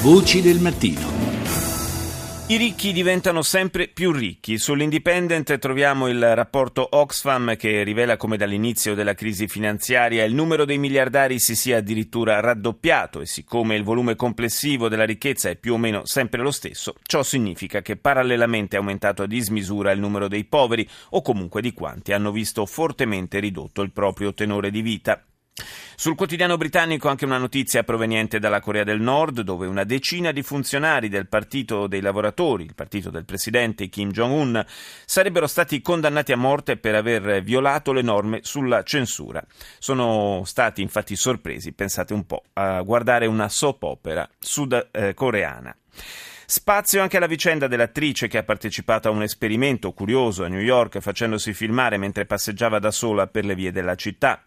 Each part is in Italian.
Voci del mattino. I ricchi diventano sempre più ricchi. Sull'Independent troviamo il rapporto Oxfam che rivela come dall'inizio della crisi finanziaria il numero dei miliardari si sia addirittura raddoppiato e siccome il volume complessivo della ricchezza è più o meno sempre lo stesso, ciò significa che parallelamente è aumentato a dismisura il numero dei poveri o comunque di quanti hanno visto fortemente ridotto il proprio tenore di vita. Sul quotidiano britannico anche una notizia proveniente dalla Corea del Nord, dove una decina di funzionari del Partito dei Lavoratori, il partito del presidente Kim Jong-un, sarebbero stati condannati a morte per aver violato le norme sulla censura. Sono stati infatti sorpresi, pensate un po', a guardare una soap opera sudcoreana. Spazio anche alla vicenda dell'attrice che ha partecipato a un esperimento curioso a New York facendosi filmare mentre passeggiava da sola per le vie della città.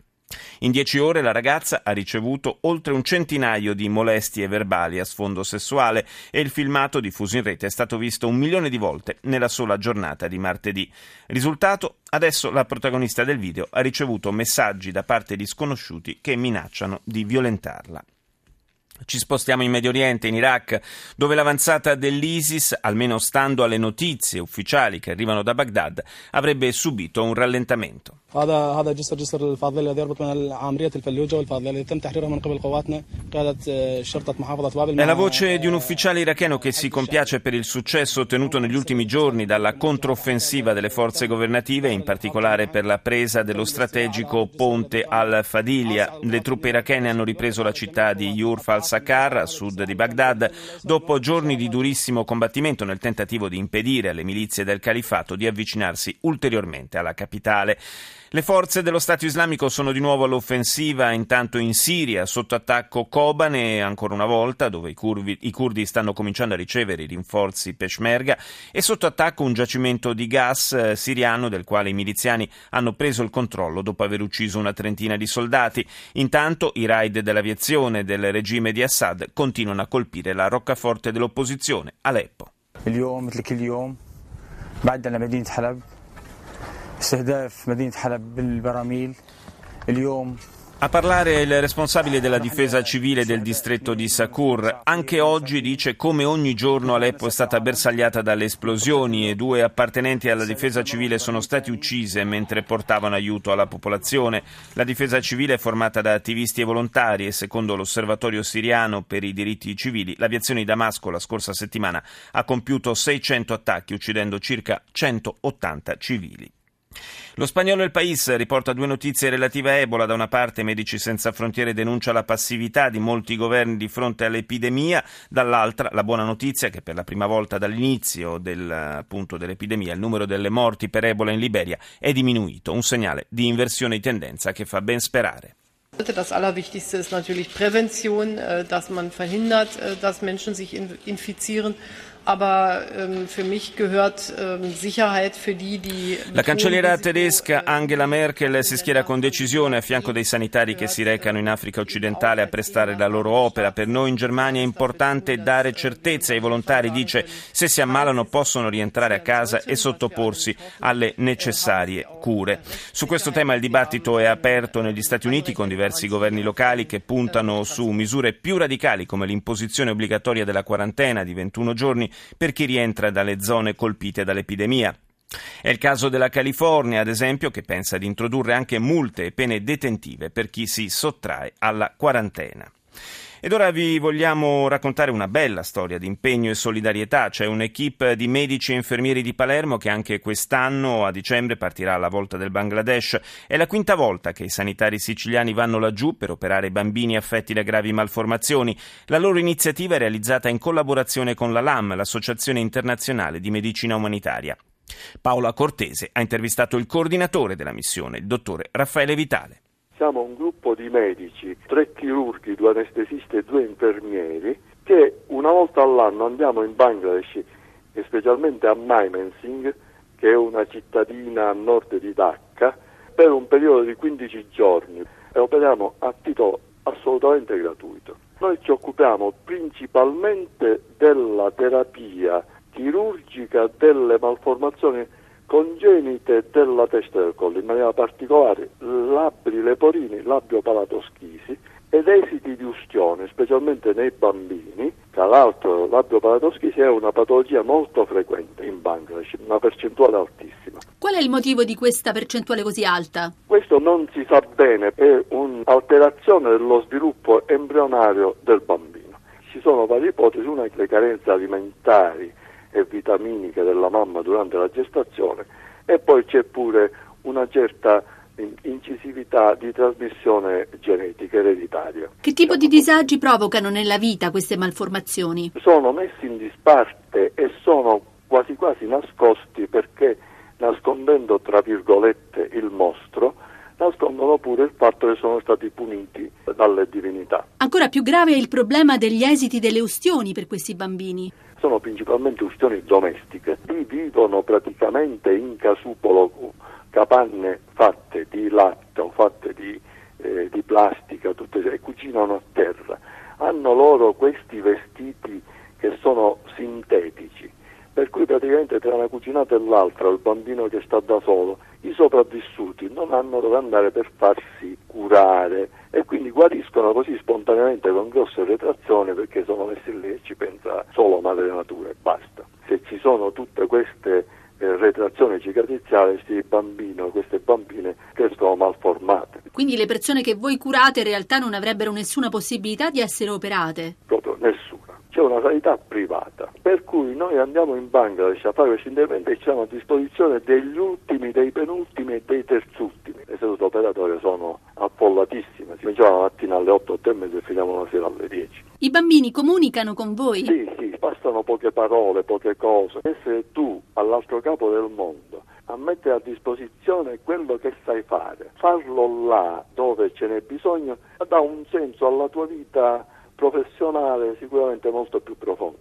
In dieci ore la ragazza ha ricevuto oltre un centinaio di molestie verbali a sfondo sessuale e il filmato diffuso in rete è stato visto un milione di volte nella sola giornata di martedì. Risultato? Adesso la protagonista del video ha ricevuto messaggi da parte di sconosciuti che minacciano di violentarla. Ci spostiamo in Medio Oriente, in Iraq, dove l'avanzata dell'ISIS, almeno stando alle notizie ufficiali che arrivano da Baghdad, avrebbe subito un rallentamento. هذا هذا جسر جسر الفاضليه الذي يربط بين عمريه الفلوجه والفاضليه التي تم تحريرها من قبل قواتنا قياده شرطه محافظه بابل È la voce di un ufficiale iracheno che si compiace per il successo ottenuto negli ultimi giorni dalla controffensiva delle forze governative, in particolare per la presa dello strategico ponte al-Fadilia. Le truppe irachene hanno ripreso la città di Yurf al-Sakar, a sud di Baghdad, dopo giorni di durissimo combattimento nel tentativo di impedire alle milizie del califato di avvicinarsi ulteriormente alla capitale. Le forze dello Stato islamico sono di nuovo all'offensiva, intanto in Siria, sotto attacco Kobane, ancora una volta, dove i, curvi, i curdi stanno cominciando a ricevere i rinforzi Peshmerga, e sotto attacco un giacimento di gas eh, siriano del quale i miliziani hanno preso il controllo dopo aver ucciso una trentina di soldati. Intanto i raid dell'aviazione del regime di Assad continuano a colpire la roccaforte dell'opposizione, Aleppo. اليوم مثل كل يوم بعدنا مدينة حلب استهداف مدينة حلب بالبراميل اليوم A parlare il responsabile della difesa civile del distretto di Sakur. Anche oggi dice come ogni giorno Aleppo è stata bersagliata dalle esplosioni e due appartenenti alla difesa civile sono stati uccise mentre portavano aiuto alla popolazione. La difesa civile è formata da attivisti e volontari e secondo l'osservatorio siriano per i diritti civili l'aviazione di Damasco la scorsa settimana ha compiuto 600 attacchi uccidendo circa 180 civili. Lo spagnolo El País riporta due notizie relative a Ebola. Da una parte Medici Senza Frontiere denuncia la passività di molti governi di fronte all'epidemia, dall'altra la buona notizia che per la prima volta dall'inizio del, appunto, dell'epidemia il numero delle morti per Ebola in Liberia è diminuito, un segnale di inversione di tendenza che fa ben sperare. Das Allerwichtigste ist natürlich Prävention, äh, dass man verhindert, äh, dass Menschen sich infizieren. Aber ähm, für mich gehört ähm, Sicherheit für die, die. La cancelliera tedesca Angela Merkel si schiera con decisione a fianco dei sanitari che si recano in Africa occidentale a prestare la loro opera. Per noi in Germania è importante dare certezza ai volontari, dice, se si ammalano possono rientrare a casa e sottoporsi alle necessarie cure. Su questo tema il dibattito è aperto negli Stati Uniti con diversi governi locali che puntano su misure più radicali come l'imposizione obbligatoria della quarantena di 21 giorni per chi rientra dalle zone colpite dall'epidemia. È il caso della California, ad esempio, che pensa di introdurre anche multe e pene detentive per chi si sottrae alla quarantena. Ed ora vi vogliamo raccontare una bella storia di impegno e solidarietà. C'è un'equipe di medici e infermieri di Palermo che anche quest'anno, a dicembre, partirà alla volta del Bangladesh. È la quinta volta che i sanitari siciliani vanno laggiù per operare bambini affetti da gravi malformazioni. La loro iniziativa è realizzata in collaborazione con la LAM, l'Associazione Internazionale di Medicina Umanitaria. Paola Cortese ha intervistato il coordinatore della missione, il dottore Raffaele Vitale. Siamo un gruppo di medici, tre chirurghi, due anestesisti e due infermieri, che una volta all'anno andiamo in Bangladesh e specialmente a Mymensingh, che è una cittadina a nord di Dhaka, per un periodo di 15 giorni e operiamo a titolo assolutamente gratuito. Noi ci occupiamo principalmente della terapia chirurgica delle malformazioni congenite della testa del collo, in maniera particolare labbri leporini, labbio palatoschisi ed esiti di ustione, specialmente nei bambini, Tra l'altro l'abioparatoschiesi è una patologia molto frequente in Bangladesh, una percentuale altissima. Qual è il motivo di questa percentuale così alta? Questo non si sa bene, è un'alterazione dello sviluppo embrionario del bambino. Ci sono varie ipotesi, una è le carenze alimentari e vitaminiche della mamma durante la gestazione e poi c'è pure una certa incisività di trasmissione genetica ereditaria. Che tipo di disagi provocano nella vita queste malformazioni? Sono messi in disparte e sono quasi quasi nascosti perché nascondendo tra virgolette il mostro nascondono pure il fatto che sono stati puniti dalle divinità. Ancora più grave è il problema degli esiti delle ustioni per questi bambini. Sono principalmente ustioni domestiche, Lì vivono praticamente in casupolo capanne fatte di latte o fatte di, eh, di plastica tutte, e cucinano a terra. Hanno loro questi vestiti che sono sintetici, per cui praticamente tra una cucinata e l'altra, il bambino che sta da solo, i sopravvissuti non hanno dove andare per farsi curare e quindi guariscono così spontaneamente con grosse retrazioni perché sono messi lì e ci pensa solo madre natura e basta. Se ci sono tutte queste eh, retrazione cicatriziale questi bambini queste bambine crescono malformate. Quindi le persone che voi curate in realtà non avrebbero nessuna possibilità di essere operate? Proprio nessuna. C'è una sanità privata, per cui noi andiamo in Bangladesh a fare questi interventi e hanno a disposizione degli ultimi, dei penultimi e dei terzultimi. Le sedute operatorie sono affollatissime, si cominciava la mattina alle 8, 8 e mezza e finiamo la sera alle 10. I bambini comunicano con voi? Sì, sì, bastano poche parole, poche cose. Essere tu all'altro capo del mondo a mettere a disposizione quello che sai fare, farlo là dove ce n'è bisogno dà un senso alla tua vita professionale sicuramente molto più profondo.